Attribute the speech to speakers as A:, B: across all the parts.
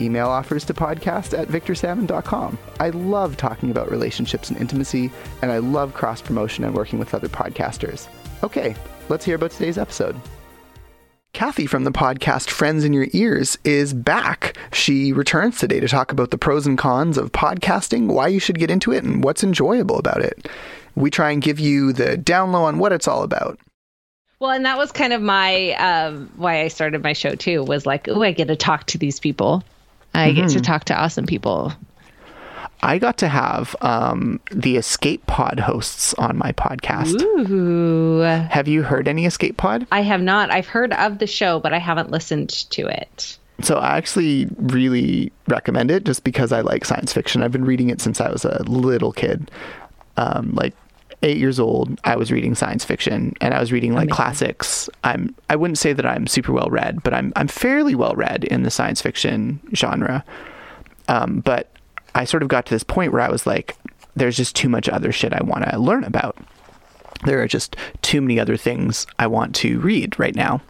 A: Email offers to podcast at victorsalmon.com. I love talking about relationships and intimacy, and I love cross promotion and working with other podcasters. Okay, let's hear about today's episode. Kathy from the podcast Friends in Your Ears is back. She returns today to talk about the pros and cons of podcasting, why you should get into it, and what's enjoyable about it. We try and give you the down low on what it's all about.
B: Well, and that was kind of my um, why I started my show too. Was like, oh, I get to talk to these people. I mm-hmm. get to talk to awesome people.
A: I got to have um, the Escape Pod hosts on my podcast.
B: Ooh.
A: Have you heard any Escape Pod?
B: I have not. I've heard of the show, but I haven't listened to it.
A: So I actually really recommend it just because I like science fiction. I've been reading it since I was a little kid. Um, like eight years old, I was reading science fiction and I was reading like Amazing. classics. I'm I wouldn't say that I'm super well read, but I'm I'm fairly well read in the science fiction genre. Um, but I sort of got to this point where I was like, there's just too much other shit I want to learn about. There are just too many other things I want to read right now.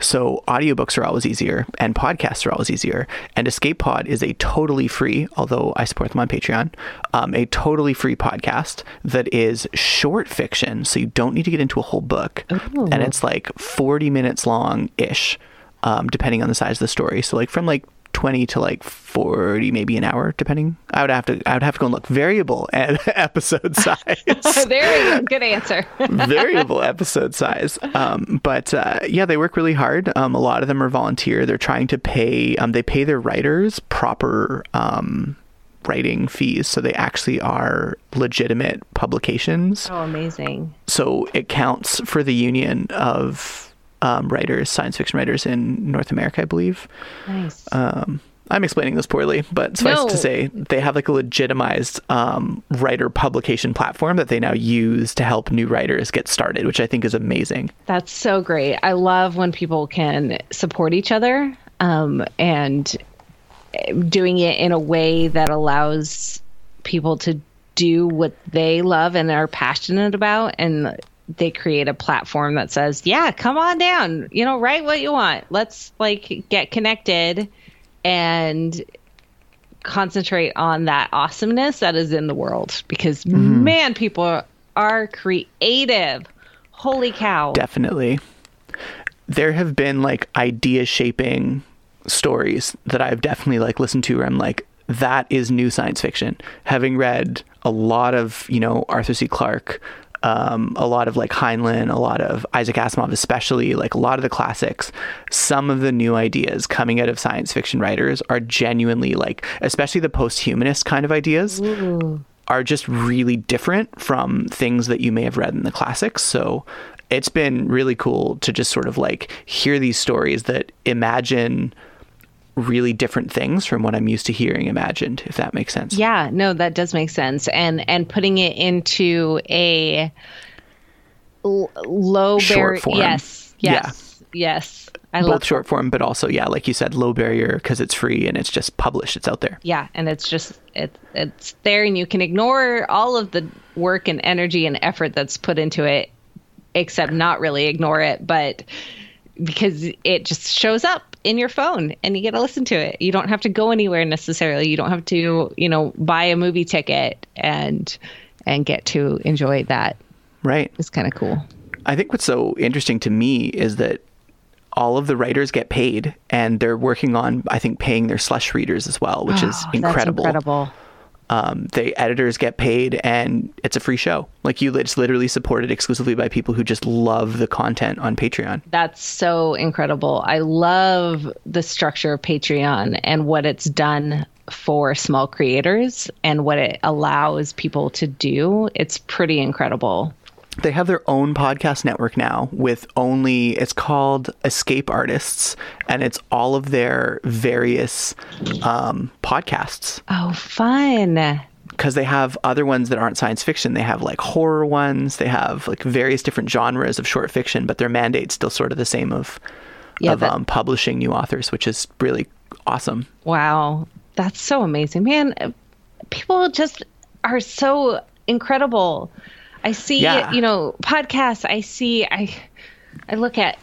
A: So, audiobooks are always easier, and podcasts are always easier. And Escape Pod is a totally free, although I support them on Patreon, um, a totally free podcast that is short fiction. So, you don't need to get into a whole book. Ooh. And it's like 40 minutes long ish, um, depending on the size of the story. So, like from like 20 to like 40 maybe an hour depending. I would have to i would have to go and look. Variable at episode size.
B: There go good answer.
A: Variable episode size. Um, but uh, yeah they work really hard. Um, a lot of them are volunteer. They're trying to pay um, they pay their writers proper um, writing fees. So they actually are legitimate publications.
B: Oh amazing.
A: So it counts for the union of um, writers, science fiction writers in North America, I believe.
B: Nice.
A: Um, I'm explaining this poorly, but suffice no. to say, they have like a legitimized um, writer publication platform that they now use to help new writers get started, which I think is amazing.
B: That's so great. I love when people can support each other um, and doing it in a way that allows people to do what they love and are passionate about and they create a platform that says, "Yeah, come on down. You know, write what you want. Let's like get connected and concentrate on that awesomeness that is in the world because mm-hmm. man, people are creative. Holy cow.
A: Definitely. There have been like idea shaping stories that I've definitely like listened to where I'm like that is new science fiction. Having read a lot of, you know, Arthur C. Clarke, um, a lot of like Heinlein, a lot of Isaac Asimov, especially like a lot of the classics. Some of the new ideas coming out of science fiction writers are genuinely like, especially the post-humanist kind of ideas. Ooh. Are just really different from things that you may have read in the classics. So it's been really cool to just sort of like hear these stories that imagine really different things from what I'm used to hearing imagined, if that makes sense.
B: Yeah, no, that does make sense. And and putting it into a l- low barrier. Yes, yes, yeah. yes.
A: I both short form, but also yeah, like you said, low barrier because it's free and it's just published. It's out there.
B: Yeah, and it's just it it's there, and you can ignore all of the work and energy and effort that's put into it, except not really ignore it, but because it just shows up in your phone and you get to listen to it. You don't have to go anywhere necessarily. You don't have to, you know, buy a movie ticket and and get to enjoy that.
A: Right.
B: It's kind of cool.
A: I think what's so interesting to me is that all of the writers get paid and they're working on I think paying their slush readers as well, which is
B: Oh,
A: incredible.
B: That's incredible.
A: Um, the editors get paid and it's a free show. Like you it's literally supported exclusively by people who just love the content on Patreon.
B: That's so incredible. I love the structure of Patreon and what it's done for small creators and what it allows people to do. It's pretty incredible.
A: They have their own podcast network now with only it's called Escape Artists and it's all of their various um, podcasts
B: Oh, fun.
A: because they have other ones that aren't science fiction. They have like horror ones. They have like various different genres of short fiction, but their mandate's still sort of the same of
B: Yeah,
A: of
B: that-
A: um, publishing new authors, which is really awesome.
B: Wow. That's so amazing. Man, people just are so incredible. I see,
A: Yeah.
B: you know, podcasts, I see I I look at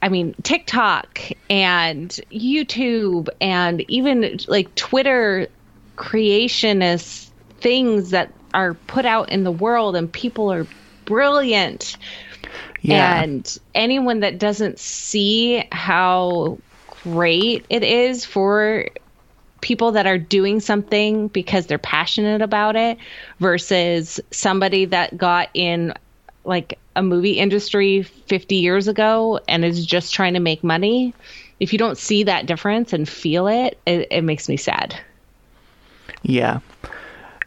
B: I mean, TikTok and YouTube and even like Twitter creationist things that are put out in the world and people are brilliant.
A: Yeah.
B: And anyone that doesn't see how great it is for people that are doing something because they're passionate about it versus somebody that got in like a movie industry 50 years ago and is just trying to make money. If you don't see that difference and feel it, it, it makes me sad.
A: Yeah.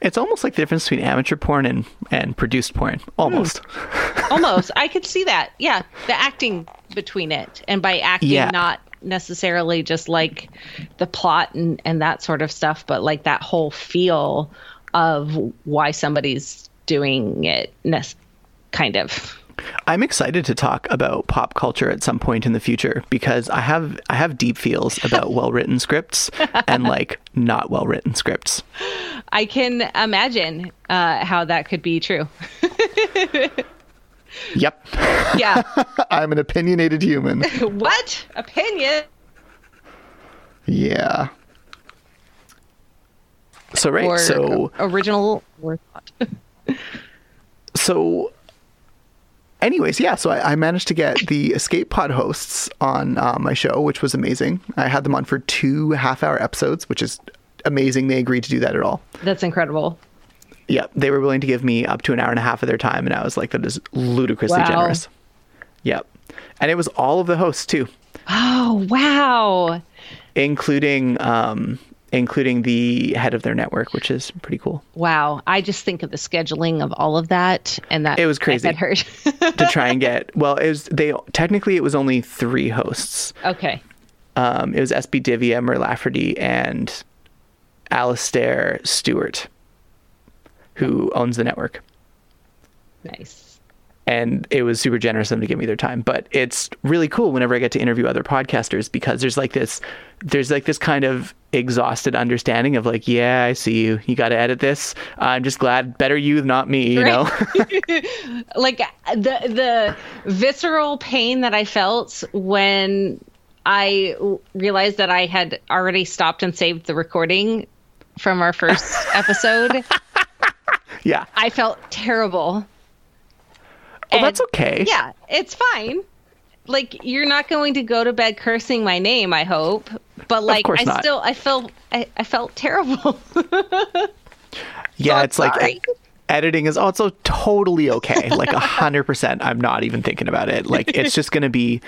A: It's almost like the difference between amateur porn and, and produced porn. Almost. Hmm.
B: Almost. I could see that. Yeah. The acting between it. And by acting,
A: Yeah.
B: not necessarily just like the plot and, and that sort of stuff, but like that whole feel of why somebody's doing it, kind of.
A: I'm excited to talk about pop culture at some point in the future because I have I have deep feels about well written scripts and like not well written scripts.
B: I can imagine uh, how that could be true.
A: Yep.
B: Yeah.
A: I'm an opinionated human.
B: what? Opinion?
A: Yeah. So right,
B: Or
A: so
B: original or thought.
A: so anyways yeah so I, I managed to get the escape pod hosts on uh, my show which was amazing i had them on for two half hour episodes which is amazing they agreed to do that at all
B: That's incredible.
A: Yeah they were willing to give me up to an hour and a half of their time and i was like that is ludicrously
B: Wow.
A: generous yep and it was all of the hosts too
B: Oh, wow.
A: including um including the head of their network which is pretty cool
B: Wow. I just think of the scheduling of all of that and that
A: It was crazy.
B: That hurt.
A: to try and get well it was they technically it was only three hosts
B: okay.
A: Um, it was SB Divya, Mur Lafferty, and Alasdair Stuart, who owns the network.
B: Nice.
A: And it was super generous of them to give me their time. But it's really cool whenever I get to interview other podcasters because there's like this, there's like this kind of exhausted understanding of like, yeah, I see you. You got to edit this. I'm just glad, better you, not me. You know.
B: Like the the visceral pain that I felt when I realized that I had already stopped and saved the recording from our first episode.
A: Yeah.
B: I felt terrible.
A: Well, that's okay.
B: Yeah, it's fine. Like you're not going to go to bed cursing my name, I hope. But like I
A: not.
B: still I felt I, I felt terrible.
A: Yeah.
B: I'm
A: it's like editing is also totally okay. Like a hundred percent. I'm not even thinking about it. Like it's just going to be,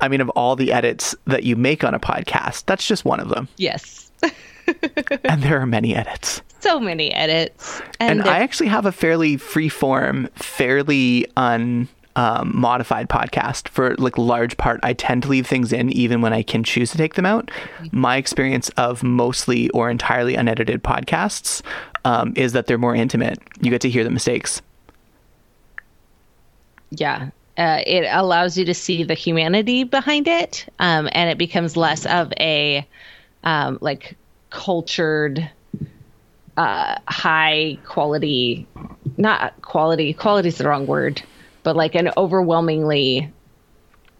A: I mean, of all the edits that you make on a podcast, that's just one of them.
B: yes.
A: And there are many edits.
B: So many edits.
A: And,
B: And,
A: I actually have a fairly free form, fairly un um, modified podcast for like large part. I tend to leave things in even when I can choose to take them out. My experience of mostly or entirely unedited podcasts um, is that they're more intimate. You get to hear the mistakes.
B: yeah. Uh, it allows you to see the humanity behind it, um, and it becomes less of a um, like cultured, uh, high quality. Not quality. Quality is the wrong word, but like an overwhelmingly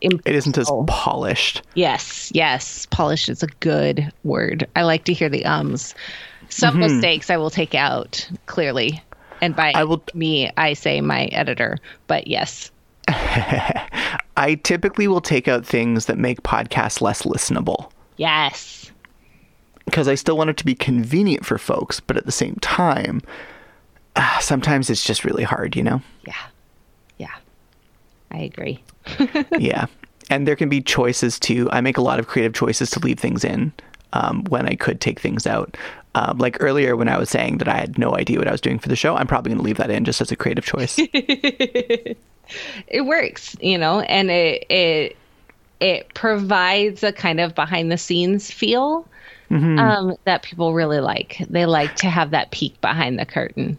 A: It isn't as polished.
B: Yes, yes. Polished is a good word. I like to hear the ums. Some mistakes I will take out clearly. And by
A: I will-
B: me, I say my editor. But yes.
A: I typically will take out things that make podcasts less listenable
B: Yes.
A: Because I still want it to be convenient for folks, but at the same time, ah, sometimes it's just really hard, you know?
B: Yeah. Yeah. I agree.
A: yeah. And there can be choices too. I make a lot of creative choices to leave things in um, when I could take things out. Um, like earlier when I was saying that I had no idea what I was doing for the show, I'm probably going to leave that in just as a creative choice.
B: It works, you know, and it it it provides a kind of behind the scenes feel um, that people really like. They like to have that peek behind the curtain.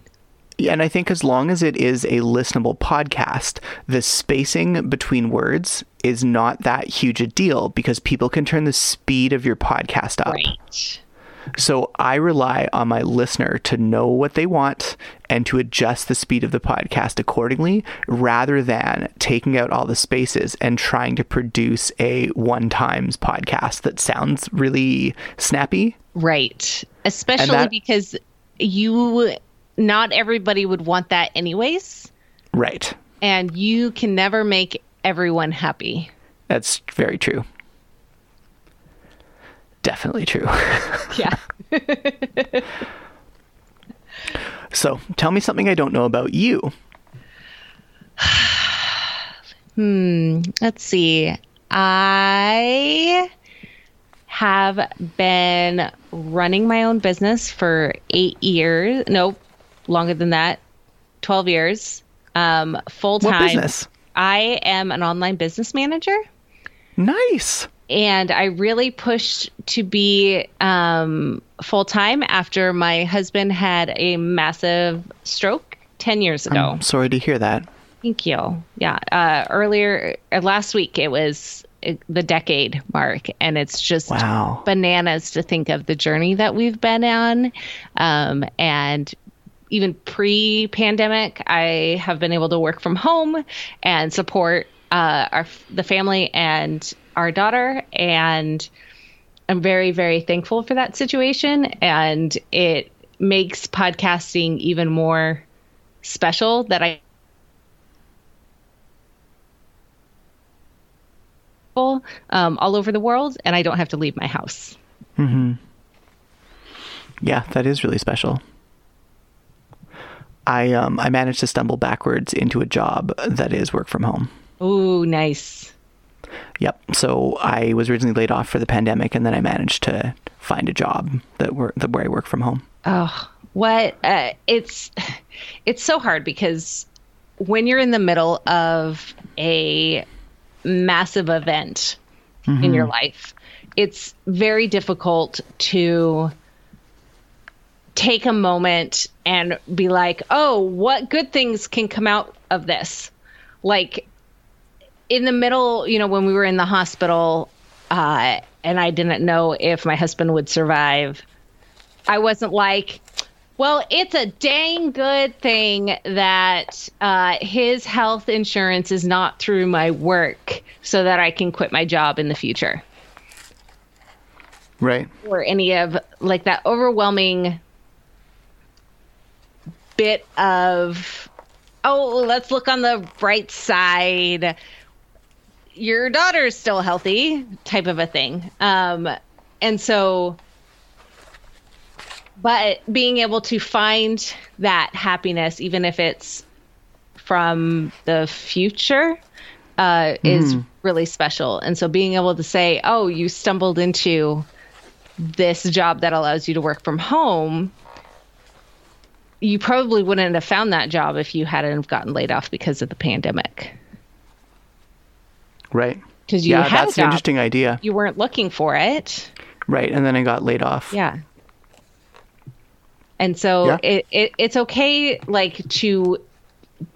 A: Yeah, and I think as long as it is a listenable podcast, the spacing between words is not that huge a deal because people can turn the speed of your podcast up.
B: Right.
A: So I rely on my listener to know what they want and to adjust the speed of the podcast accordingly rather than taking out all the spaces and trying to produce a one times podcast that sounds really snappy.
B: Right. Especially
A: that-
B: because you not everybody would want that anyways,
A: Right.
B: and you can never make everyone happy.
A: That's very true. Definitely true.
B: Yeah.
A: So tell me something I don't know about you. Hmm.
B: Let's see. I have been running my own business for eight years. No, longer than that. 12 years. Um, full
A: What
B: time.
A: business?
B: I am an online business manager.
A: Nice.
B: And I really pushed to be um, full time after my husband had a massive stroke 10 years ago.
A: I'm sorry to hear that.
B: Thank you. Yeah. Uh, earlier, uh, last week, it was uh, the decade mark, and it's just
A: Wow.
B: bananas to think of the journey that we've been on. Um, and even pre pandemic, I have been able to work from home and support uh, our the family and our daughter. And I'm very, very thankful for that situation. And it makes podcasting even more special that I um, all over the world, and I don't have to leave my house. Hmm.
A: Yeah, that is really special. I um I managed to stumble backwards into a job that is work from home.
B: Ooh, nice.
A: Yep. So I was originally laid off for the pandemic, and then I managed to find a job that were that where I work from home.
B: Oh, what? Uh, it's it's so hard because when you're in the middle of a massive event in your life, it's very difficult to take a moment and be like, "Oh, what good things can come out of this?" Like in the middle, you know, when we were in the hospital, uh, and I didn't know if my husband would survive. I wasn't like, well, it's a dang good thing that uh, his health insurance is not through my work so that I can quit my job in the future.
A: Right.
B: Or any of like that overwhelming bit of, oh, let's look on the bright side. Your daughter's still healthy, type of a thing. Um, and so but being able to find that happiness even if it's from the future uh, is really special. And so being able to say oh you stumbled into this job that allows you to work from home you probably wouldn't have found that job if you hadn't gotten laid off because of the pandemic
A: Right.
B: because you
A: yeah,
B: had
A: that's an interesting idea.
B: you weren't looking for it
A: Right. And then I got laid off.
B: Yeah. And so
A: Yeah.
B: it, it it's okay like to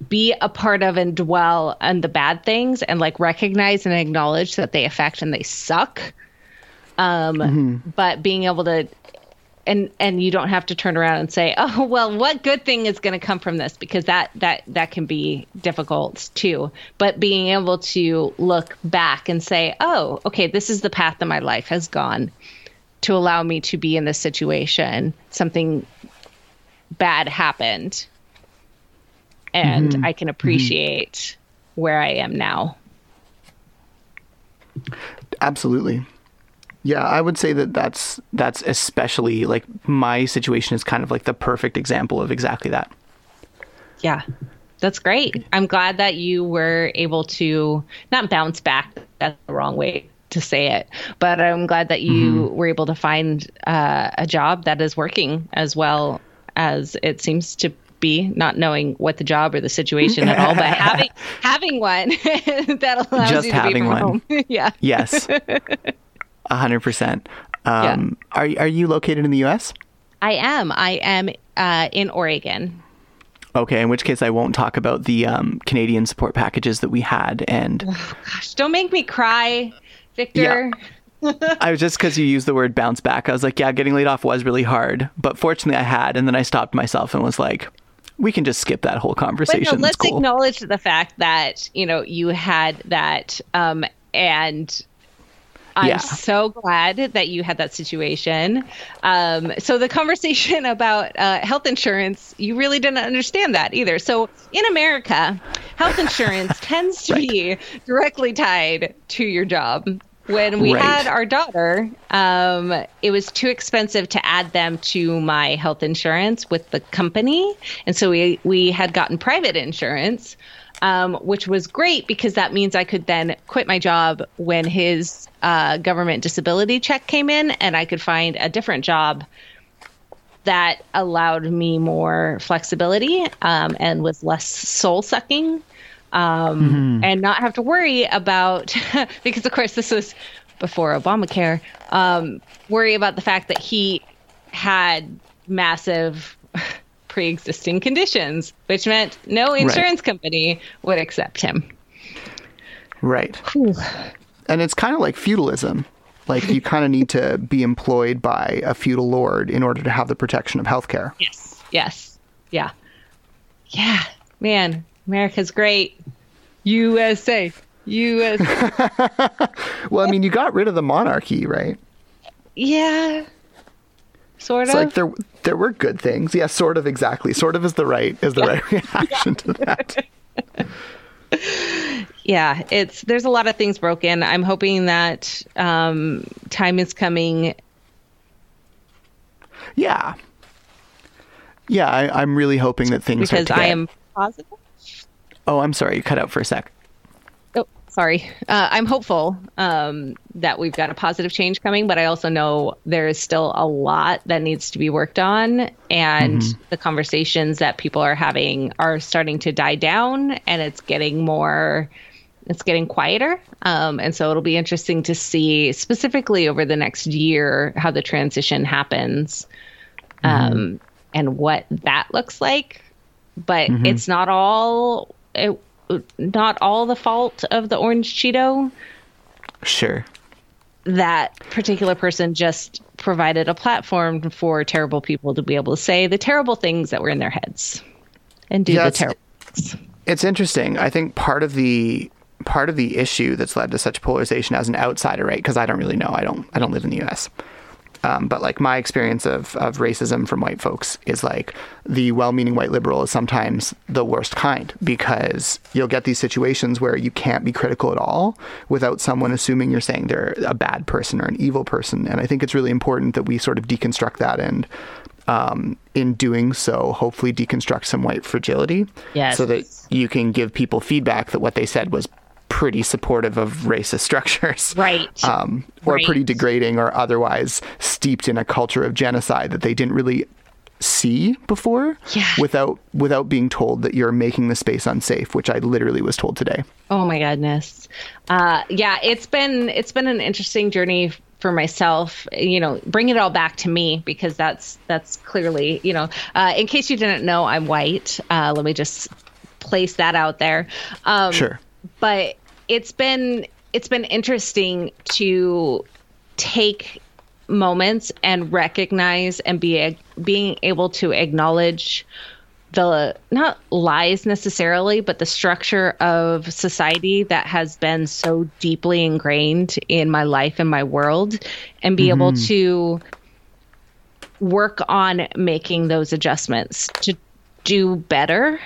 B: be a part of and dwell on the bad things and like recognize and acknowledge that they affect and they suck. Um but being able to and and you don't have to turn around and say oh well what good thing is going to come from this? Because that that that can be difficult too. But being able to look back and say oh okay this is the path that my life has gone to allow me to be in this situation. Something bad happened and mm-hmm. i can appreciate mm-hmm. where i am now.
A: Absolutely yeah, I would say that that's that's especially like my situation is kind of like the perfect example of exactly that.
B: Yeah. That's great. I'm glad that you were able to not bounce back. That's the wrong way to say it, but I'm glad that you mm-hmm. were able to find uh, a job that is working as well as it seems to be, not knowing what the job or the situation at all, but having having one that allows
A: Just
B: you to
A: having
B: be from
A: one.
B: home. yeah.
A: Yes. A hundred percent. Um, are are you located in the U.S.?
B: I am. I am uh, in Oregon.
A: Okay, in which case I won't talk about the um, Canadian support packages that we had. And
B: oh, gosh, don't make me cry, Victor.
A: Yeah. I was just because you used the word bounce back. I was like, yeah, getting laid off was really hard, but fortunately I had, and then I stopped myself and was like, we can just skip that whole conversation. But
B: no, let's
A: cool.
B: acknowledge the fact that you know you had that, um, and I'm yeah. so glad that you had that situation. Um, so the conversation about uh, health insurance, you really didn't understand that either. So in America, health insurance tends to right. be directly tied to your job. When we right. had our daughter, um, it was too expensive to add them to my health insurance with the company, and so we we had gotten private insurance um, which was great because that means I could then quit my job when his uh, government disability check came in and I could find a different job that allowed me more flexibility um, and was less soul sucking um, mm-hmm. and not have to worry about, because of course this was before Obamacare, um, worry about the fact that he had massive pre-existing conditions, which meant no insurance right. company would accept him.
A: Right. Whew. And it's kind of like feudalism. Like you kind of need to be employed by a feudal lord in order to have the protection of healthcare.
B: Yes. Yes. Yeah. Yeah. Man, America's great. USA. USA.
A: well, I mean, you got rid of the monarchy, right?
B: Yeah. Sort
A: it's of. like there there were good things. Yeah, sort of exactly. Sort of is the right is the right reaction to that.
B: yeah, it's there's a lot of things broken. I'm hoping that um, time is coming.
A: Yeah. Yeah, I, am really hoping that things
B: because I am positive.
A: Oh, I'm sorry, you cut out for a sec
B: sorry. Uh, I'm hopeful um, that we've got a positive change coming, but I also know there is still a lot that needs to be worked on, and mm-hmm. the conversations that people are having are starting to die down, and it's getting more. It's getting quieter. Um, and so it'll be interesting to see specifically over the next year how the transition happens um, mm-hmm. and what that looks like. But mm-hmm. it's not all. It, not all the fault of the orange Cheeto.
A: Sure.
B: That particular person just provided a platform for terrible people to be able to say the terrible things that were in their heads and do yeah, the terrible things.
A: It's interesting. I think part of the part of the issue that's led to such polarization as an outsider, right? Because I don't really know. I don't I don't live in the US. Um, but like my experience of, of racism from white folks is like the well-meaning white liberal is sometimes the worst kind because you'll get these situations where you can't be critical at all without someone assuming you're saying they're a bad person or an evil person. And I think it's really important that we sort of deconstruct that and um, in doing so, hopefully deconstruct some white fragility
B: yes.
A: so that you can give people feedback that what they said was pretty supportive of racist structures.
B: Right.
A: Um, or
B: right.
A: pretty degrading or otherwise steeped in a culture of genocide that they didn't really see before
B: yeah.
A: without without being told that you're making the space unsafe which i literally was told today
B: oh my goodness uh, yeah it's been it's been an interesting journey for myself you know bring it all back to me because that's that's clearly you know uh, in case you didn't know i'm white uh, let me just place that out there
A: um, sure
B: but it's been it's been interesting to take moments and recognize and be being able to acknowledge the not lies necessarily, but the structure of society that has been so deeply ingrained in my life and my world, and be mm-hmm. able to work on making those adjustments to do better.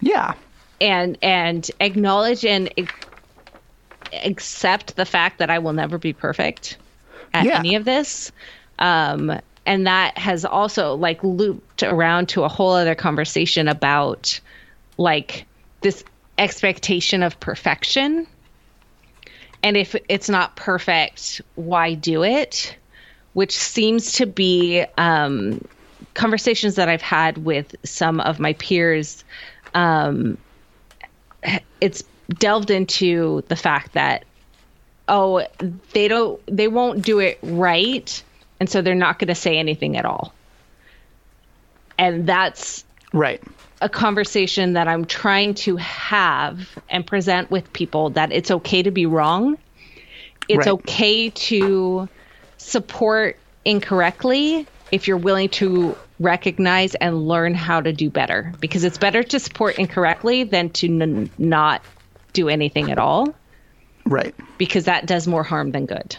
C: Yeah.
B: And and acknowledge and accept the fact that I will never be perfect at yeah. any of this. Um, and that has also like looped around to a whole other conversation about like this expectation of perfection. And if it's not perfect, why do it? Which seems to be um, conversations that I've had with some of my peers. Um, it's delved into the fact that oh they don't they won't do it right and so they're not going to say anything at all. And that's
C: right.
B: a conversation that i'm trying to have and present with people that it's okay to be wrong. It's right. okay to support incorrectly if you're willing to recognize and learn how to do better because it's better to support incorrectly than to n- not do anything at all.
C: Right.
B: Because that does more harm than good.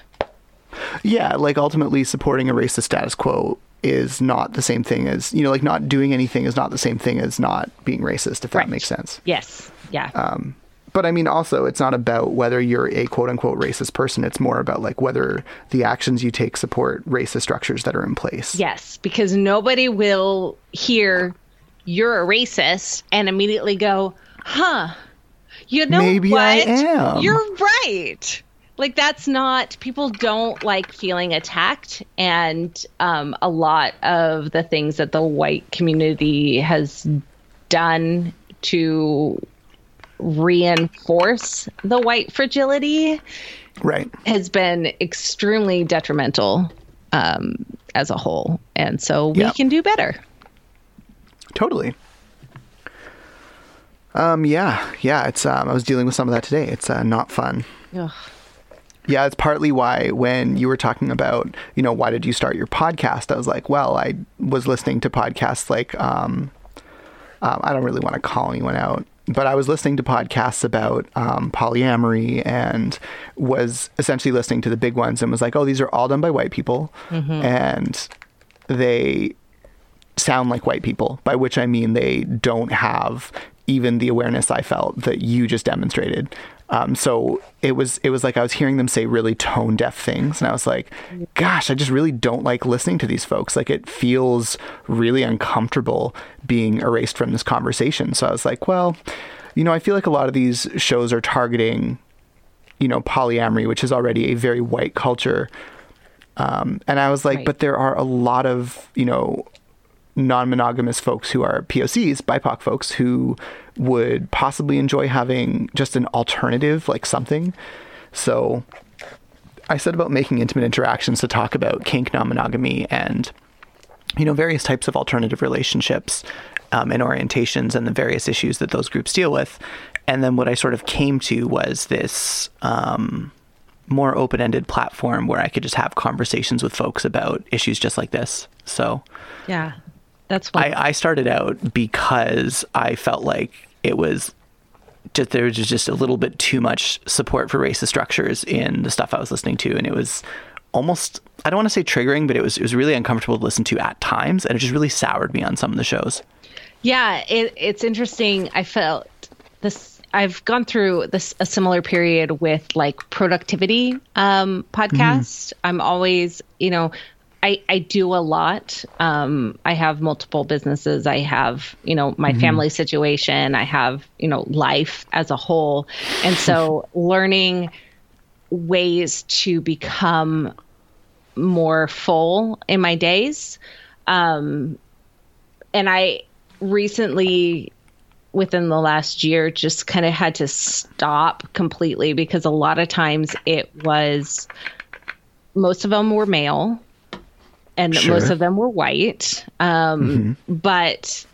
C: Yeah, like ultimately supporting a racist status quo is not the same thing as, you know, like not doing anything is not the same thing as not being racist, if that right. makes sense.
B: Yes. Yeah.
C: Um, but I mean, also, it's not about whether you're a quote unquote racist person. It's more about like whether the actions you take support racist structures that are in place.
B: Yes, because nobody will hear you're a racist and immediately go, huh, you know
C: Maybe
B: what?
C: I am.
B: You're right. Like that's not people don't like feeling attacked, and um, a lot of the things that the white community has done to reinforce the white fragility
C: right
B: has been extremely detrimental um, as a whole and so we yeah. can do better
C: totally um, yeah, yeah. It's um, I was dealing with some of that today. It's uh, not fun. Ugh. Yeah, it's partly why when you were talking about, you know, why did you start your podcast? I was like, well, I was listening to podcasts like, um, um, I don't really want to call anyone out, but I was listening to podcasts about um, polyamory and was essentially listening to the big ones and was like, oh, these are all done by white people, mm-hmm. and they sound like white people, by which I mean they don't have even the awareness I felt that you just demonstrated. Um, so it was it was like I was hearing them say really tone deaf things, and I was like, "Gosh, I just really don't like listening to these folks. Like it feels really uncomfortable being erased from this conversation." So I was like, "Well, you know, I feel like a lot of these shows are targeting, you know, polyamory, which is already a very white culture." Um, and I was like, right. "But there are a lot of you know non-monogamous folks who are POCs, BIPOC folks who would possibly enjoy having just an alternative, like something. So I said about making intimate interactions to talk about kink, non-monogamy, and you know various types of alternative relationships um, and orientations, and the various issues that those groups deal with. And then what I sort of came to was this. Um, more open-ended platform where I could just have conversations with folks about issues just like this. So,
B: yeah, that's
C: why I, I started out because I felt like it was just there was just a little bit too much support for racist structures in the stuff I was listening to, and it was almost I don't want to say triggering, but it was it was really uncomfortable to listen to at times, and it just really soured me on some of the shows.
B: Yeah, it, it's interesting. I felt this. I've gone through this a similar period with like productivity um, podcasts. Mm-hmm. I'm always, you know, I, I do a lot. Um, I have multiple businesses. I have, you know, my mm-hmm. family situation. I have, you know, life as a whole. And so learning ways to become more full in my days. Um, and I recently, within the last year, just kind of had to stop completely because a lot of times it was, most of them were male and sure. most of them were white. Um, mm-hmm. But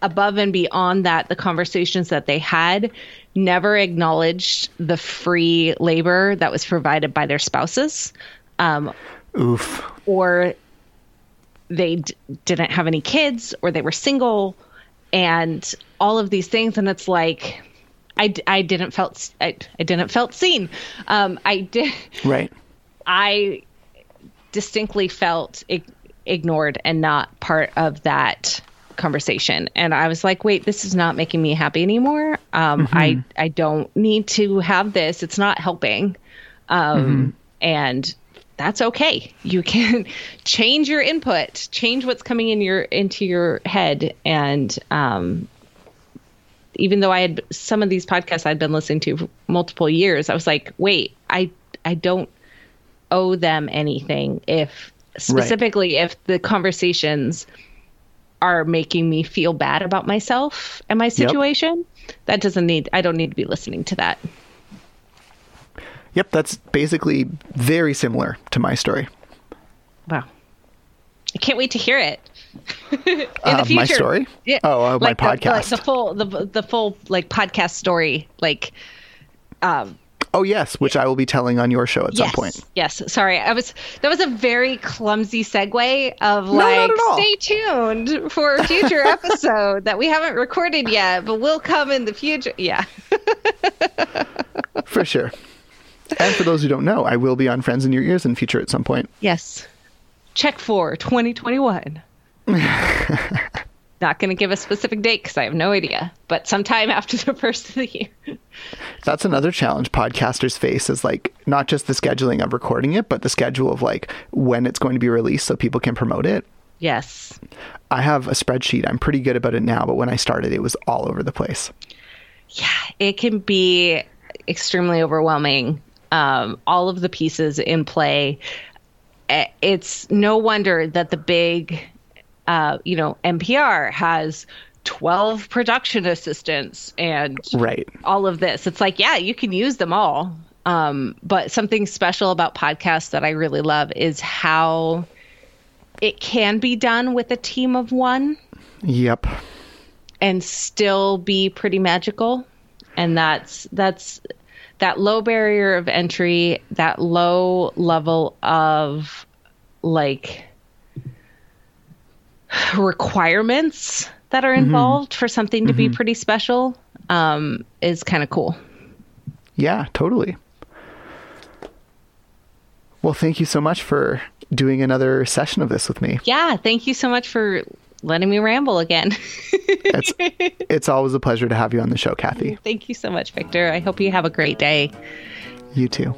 B: above and beyond that, the conversations that they had never acknowledged the free labor that was provided by their spouses. Um,
C: Oof.
B: or they d- didn't have any kids or they were single and all of these things and it's like I, I didn't felt I, I didn't felt seen um I did
C: Right.
B: I distinctly felt ig- ignored and not part of that conversation. And I was like wait this is not making me happy anymore. Um I I don't need to have this. It's not helping. Um and that's okay. You can change your input change what's coming in your into your head. And um even though I had some of these podcasts I'd been listening to for multiple years, I was like, wait, I I don't owe them anything if specifically if the conversations are making me feel bad about myself and my situation. That doesn't need I don't need to be listening to that.
C: Yep, that's basically very similar to my story.
B: Wow. I can't wait to hear it. In
C: Uh, my story?
B: Yeah.
C: Oh, uh, my
B: Like the- like. The, full the the full like podcast story like um
C: Oh yes, which I will be telling on your show at some point.
B: Yes, sorry. I was that was a very clumsy segue of like
C: all.
B: stay tuned for a future episode that we haven't recorded yet, but will come in the future. Yeah.
C: For sure. And for those who don't know, I will be on Friends in Your Ears in future at some point.
B: Yes. Check for 2021. Not going to give a specific date because I have no idea, but sometime after the first of the year.
C: That's another challenge podcasters face is like not just the scheduling of recording it, but the schedule of like when it's going to be released so people can promote it.
B: Yes.
C: I have a spreadsheet. I'm pretty good about it now, but when I started, it was all over the place.
B: Yeah, it can be extremely overwhelming. Um, all of the pieces in play. Eh, It's no wonder that the big, uh, you know, NPR has 12 production assistants and
C: Right.
B: all of this. It's like, yeah, you can use them all. Um, but something special about podcasts that I really love is how it can be done with a team of one
C: Yep.
B: and still be pretty magical and that's that's that low barrier of entry that low level of like requirements that are involved for something to be pretty special um, is kind of cool
C: Yeah, totally. Well, thank you so much for doing another session of this with me.
B: yeah thank you so much for letting me ramble again
C: It's it's always a pleasure to have you on the show, Kathy.
B: thank you so much victor i hope you have a great day
C: You too.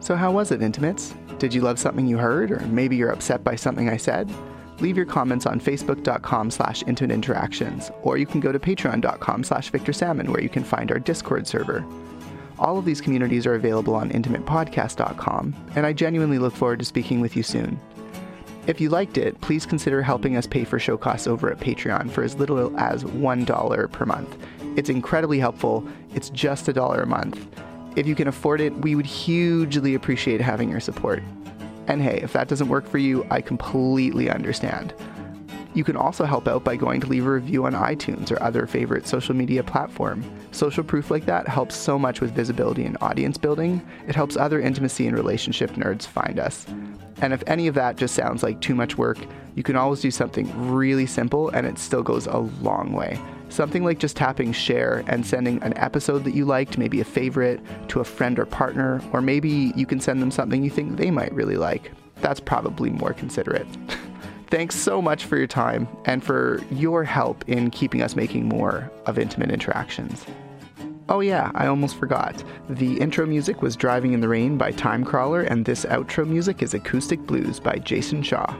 C: So, how was it, Intimates? Did you love something you heard, or maybe you're upset by something I said? Leave your comments on facebook.com slash intimate interactions, or you can go to patreon.com slash Victor Salmon, where you can find our Discord server. All of these communities are available on intimatepodcast.com, and I genuinely look forward to speaking with you soon. If you liked it, please consider helping us pay for show costs over at Patreon for as little as $1 per month. It's incredibly helpful. It's just a dollar a month. If you can afford it, we would hugely appreciate having your support. And hey, if that doesn't work for you, I completely understand. You can also help out by going to leave a review on iTunes or other favorite social media platform. Social proof like that helps so much with visibility and audience building. It helps other intimacy and relationship nerds find us. And if any of that just sounds like too much work, you can always do something really simple and it still goes a long way. Something like just tapping share and sending an episode that you liked, maybe a favorite, to a friend or partner, or maybe you can send them something you think they might really like. That's probably more considerate. Thanks so much for your time and for your help in keeping us making more of intimate interactions. Oh, yeah, I almost forgot. The intro music was Driving in the Rain by Timecrawler, and this outro music is Acoustic Blues by Jason Shaw.